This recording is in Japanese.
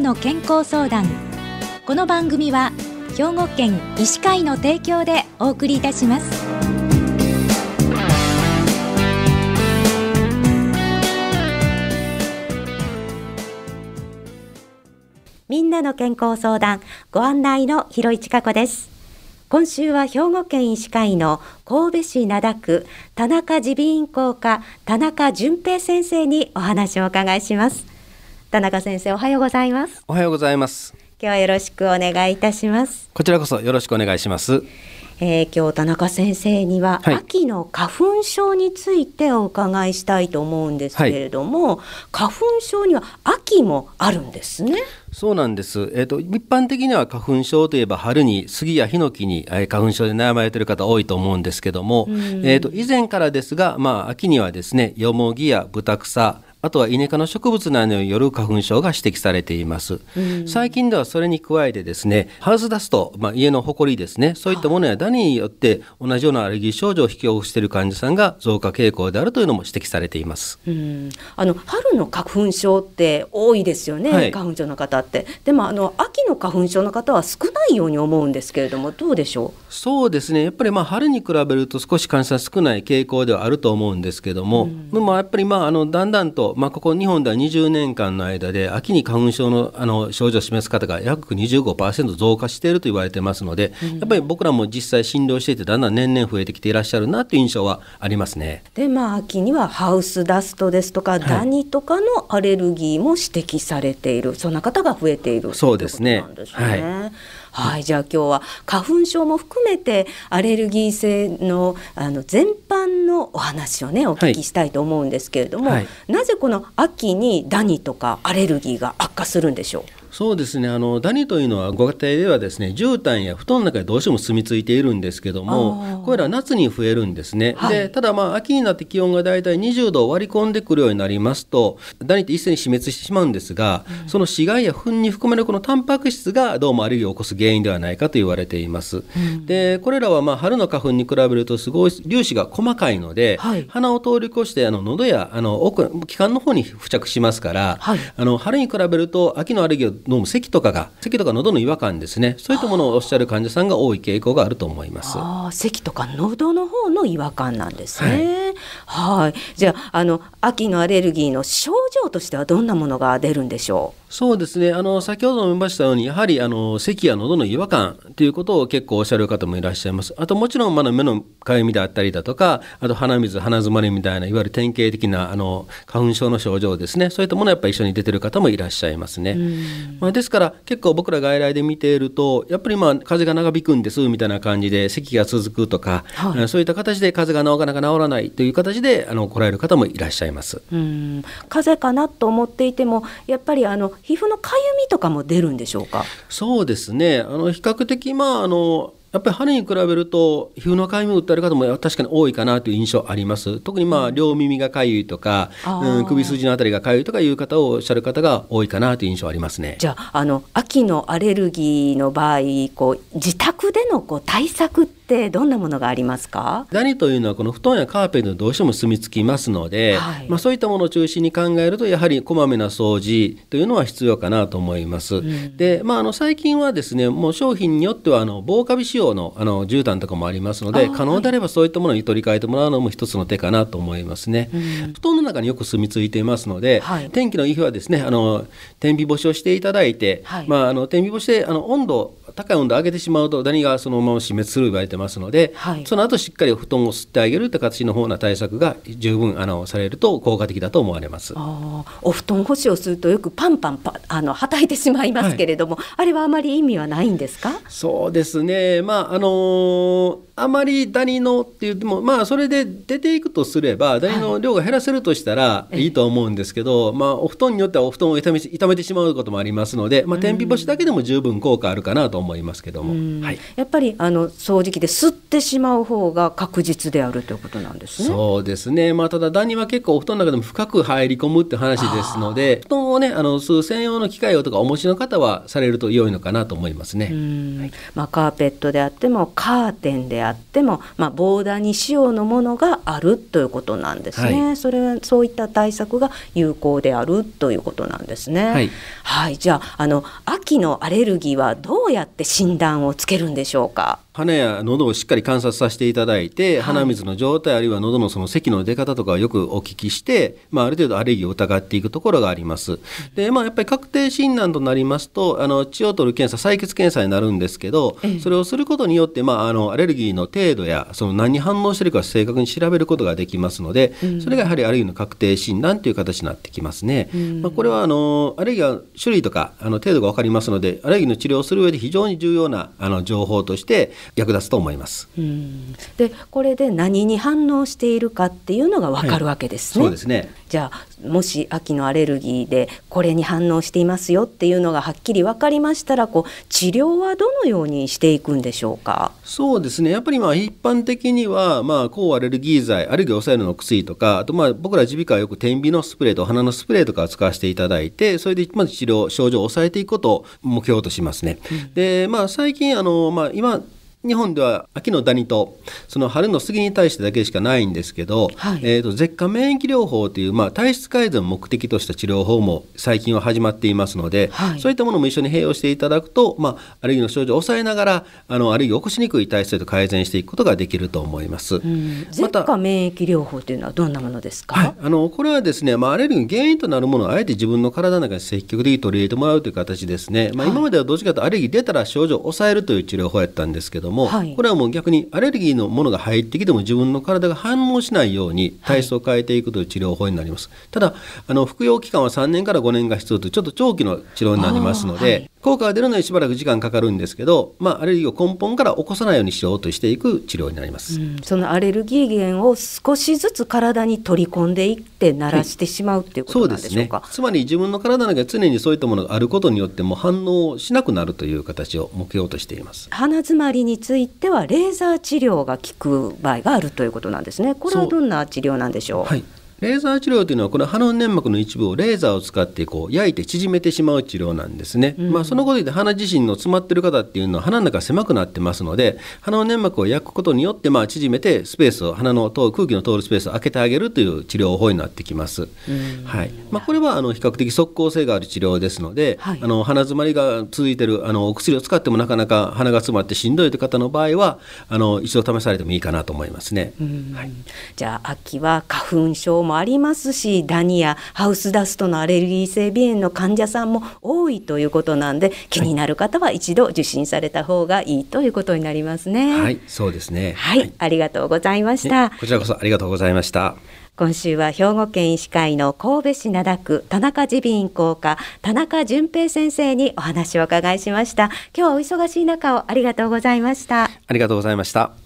の健康相談。この番組は兵庫県医師会の提供でお送りいたします。みんなの健康相談ご案内の広市加子です。今週は兵庫県医師会の神戸市灘区田中耳鼻咽喉科田中淳平先生にお話をお伺いします。田中先生おはようございます。おはようございます。今日はよろしくお願いいたします。こちらこそよろしくお願いします。えー、今日田中先生には、はい、秋の花粉症についてお伺いしたいと思うんですけれども、はい、花粉症には秋もあるんですね。そうなんです。えっ、ー、と、一般的には花粉症といえば春に杉やヒノキに、えー、花粉症で悩まれている方多いと思うんですけども、えっ、ー、と、以前からですが、まあ、秋にはですね、よもぎやブタクサ、あとはイネ科の植物などによる花粉症が指摘されています、うん、最近ではそれに加えてですねハウスダスト、まあ、家の埃ですねそういったものやダニによって同じようなアレルギー症状を引き起こしている患者さんが増加傾向であるというのも指摘されています、うん、あの春の花粉症って多いですよね、はい、花粉症の方って。でもあの秋の花粉症の方は少ないように思うんですけれどもどうでしょう？そうですね。やっぱりまあ春に比べると少し患者さん少ない傾向ではあると思うんですけども、うん、でもやっぱりまああのだんだんとまあ、ここ日本では20年間の間で秋に花粉症のあの症状を示す方が約25%増加していると言われてますので、うん、やっぱり僕らも実際診療していてだんだん年々増えてきていらっしゃるなという印象はありますね。でまあ秋にはハウスダストですとか、ダニとかのアレルギーも指摘されている。そんな方が増えているそうですね。はいはい、じゃあ今日は花粉症も含めてアレルギー性のあの全般のお話をねお聞きしたいと思うんですけれども、はい、なぜこの秋にダニとかアレルギーが悪化するんでしょう？そうですね。あのダニというのはご家庭ではですね絨毯や布団の中にどうしても住み着いているんですけどもこれら夏に増えるんですね、はい、でただまあ秋になって気温がだいたい20度を割り込んでくるようになりますとダニって一斉に死滅してしまうんですが、うん、その死骸や糞に含まれるこのタンパク質がどうもアレルギーを起こす原因ではないかと言われています、うん、でこれらはまあ春の花粉に比べるとすごい粒子が細かいので、はい、鼻を通り越してあの喉やあの奥気管の方に付着しますから、はい、あの春に比べると秋のアレルギーをどうも咳とかが咳とか喉の違和感ですね。そういったものをおっしゃる患者さんが多い傾向があると思います。あ咳とか喉の方の違和感なんですね。はい。じゃああの秋のアレルギーの症状としてはどんなものが出るんでしょう？そうですね。あの先ほども言いましたようにやはりあの咳や喉の違和感ということを結構おっしゃる方もいらっしゃいます。あともちろんまだ目のかゆみであったりだとかあと鼻水鼻づまりみたいないわゆる典型的なあの花粉症の症状ですね。そういったものやっぱり一緒に出てる方もいらっしゃいますね、まあ、ですから結構僕ら外来で見ているとやっぱりまあ風邪が長引くんですみたいな感じで咳が続くとか、はい、そういった形で風邪がなかなか治らないという形であの来られる方もいらっしゃいます。うん。風邪かなと思っていてもやっぱりあの皮膚のかゆみとかも出るんでしょうか？そうですね。あの比較的まああのやっぱり春に比べると皮膚のかゆみを訴える方も確かに多いかなという印象あります。特にまあ両耳がかゆいとか、うん、首筋のあたりがかゆいとかいう方をおっしゃる方が多いかなという印象ありますね。じゃああの秋のアレルギーの場合こう自宅でのこう対策ってどんなものがありますか？ダニというのはこの布団やカーペットにどうしても住み着きますので、はい、まあ、そういったものを中心に考えるとやはりこまめな掃除というのは必要かなと思います。うん、で、まあ、あの最近はですねもう商品によってはあの防カビ仕様のあの絨毯とかもありますので可能であればそういったものに取り替えてもらうのも一つの手かなと思いますね。うん、布団の中によく住み着いていますので、はい、天気のいい日はですねあの天日干しをしていただいて、はい、まあ、あの天日干しであの温度高い温度を上げてしまうとダニがそのまま死滅すると言われてますので、はい、その後しっかり布団を吸ってあげるという形の方な対策が十分あのされると効果的だと思われます。お布団干しをするとよくパンパンパあのはたいてしまいますけれども、はい、あれはあまり意味はないんですか？そうですね。まああのーあまりダニのっていうもまあそれで出ていくとすればダニの量が減らせるとしたらいいと思うんですけど、はい、まあお布団によってはお布団を痛め痛めてしまうこともありますので、まあ、天日干しだけでも十分効果あるかなと思いますけども、はい、やっぱりあの掃除機で吸ってしまう方が確実であるということなんですね。そうですね、まあ、ただダニは結構お布団の中でも深く入り込むって話ですので布団をねあの吸う専用の機械をとかお持ちの方はされると良いのかなと思いますね。はい、まあ、カーペットであってもカーテンであっても、まあ、防ダニ仕様のものがあるということなんですね、はい、それはそういった対策が有効であるということなんですね。はい、はい、じゃああの秋のアレルギーはどうやって診断をつけるんでしょうか？鼻や喉をしっかり観察させていただいて、鼻水の状態あるいは喉のその咳の出方とかをよくお聞きして、まあ、ある程度アレルギーを疑っていくところがあります。で、まあ、やっぱり確定診断となりますとあの血を取る検査採血検査になるんですけど、それをすることによって、まあ、あのアレルギーの程度やその何に反応しているか正確に調べることができますので、それがやはりアレルギーの確定診断という形になってきますね。まあ、これはあのアレルギーは種類とかあの程度が分かりますのでアレルギーの治療をする上で非常に重要なあの情報として役立つと思います。でこれで何に反応しているかっていうのがわかるわけですね。はい、そうですねじゃあもし秋のアレルギーでこれに反応していますよっていうのがはっきり分かりましたらこう治療はどのようにしていくんでしょうか？そうですねやっぱりまあ一般的にはまあ抗アレルギー剤アレルギーを抑えるの薬とかあとまあ僕ら耳鼻科はよく点鼻のスプレーと鼻のスプレーとかを使わせていただいてそれでまず治療症状を抑えていくことを目標としますね。うん、でまあ最近あのまあ今日本では秋のダニとその春の杉に対してだけしかないんですけど、はい、えーと、舌下免疫療法という、まあ、体質改善を目的とした治療法も最近は始まっていますので、はい、そういったものも一緒に併用していただくと、まあ、アレルギーの症状を抑えながらあのアレルギーを起こしにくい体質と改善していくことができると思います。舌下免疫療法というのはどんなものですか、はい、あのこれはですね、まあ、アレルギーの原因となるものをあえて自分の体の中に積極的に取り入れてもらうという形ですね、まあ、今まではどっちかというとアレルギー出たら症状を抑えるという治療法やったんですけども、これはもう逆にアレルギーのものが入ってきても自分の体が反応しないように体質を変えていくという治療法になります、はい、ただあの服用期間は3年から5年が必要とちょっと長期の治療になりますので、はい、効果が出るのにしばらく時間かかるんですけど、まあ、アレルギーを根本から起こさないようにしようとしていく治療になります、うん、そのアレルギー源を少しずつ体に取り込んでいって慣らしてしまうっていうことなんでしょうか、はい、つまり自分の体の中に常にそういったものがあることによっても反応しなくなるという形を目標としています。鼻づまりについてはレーザー治療が効く場合があるということなんですね。これはどんな治療なんでしょう？はいレーザー治療というのはこの鼻の粘膜の一部をレーザーを使ってこう焼いて縮めてしまう治療なんですね、うん、まあ、そのことで鼻自身の詰まってる方っていうのは鼻の中が狭くなってますので鼻の粘膜を焼くことによってまあ縮めてスペースを鼻の通空気の通るスペースを開けてあげるという治療法になってきます、うん、はい。まあ、これはあの比較的即効性がある治療ですので、はい、あの鼻詰まりが続いてるあのお薬を使ってもなかなか鼻が詰まってしんどいという方の場合はあの一度試されてもいいかなと思いますね、はい、じゃあ秋は花粉症もありますししダニやハウスダストのアレルギー性鼻炎の患者さんも多いということなんで気になる方は一度受診された方がいいということになりますね。はい、そうですね。はい、はい、ありがとうございました。こちらこそありがとうございました。今週は兵庫県医師会の神戸市灘区田中耳鼻咽喉科田中淳平先生にお話を伺いしました今日はお忙しい中をありがとうございましたありがとうございました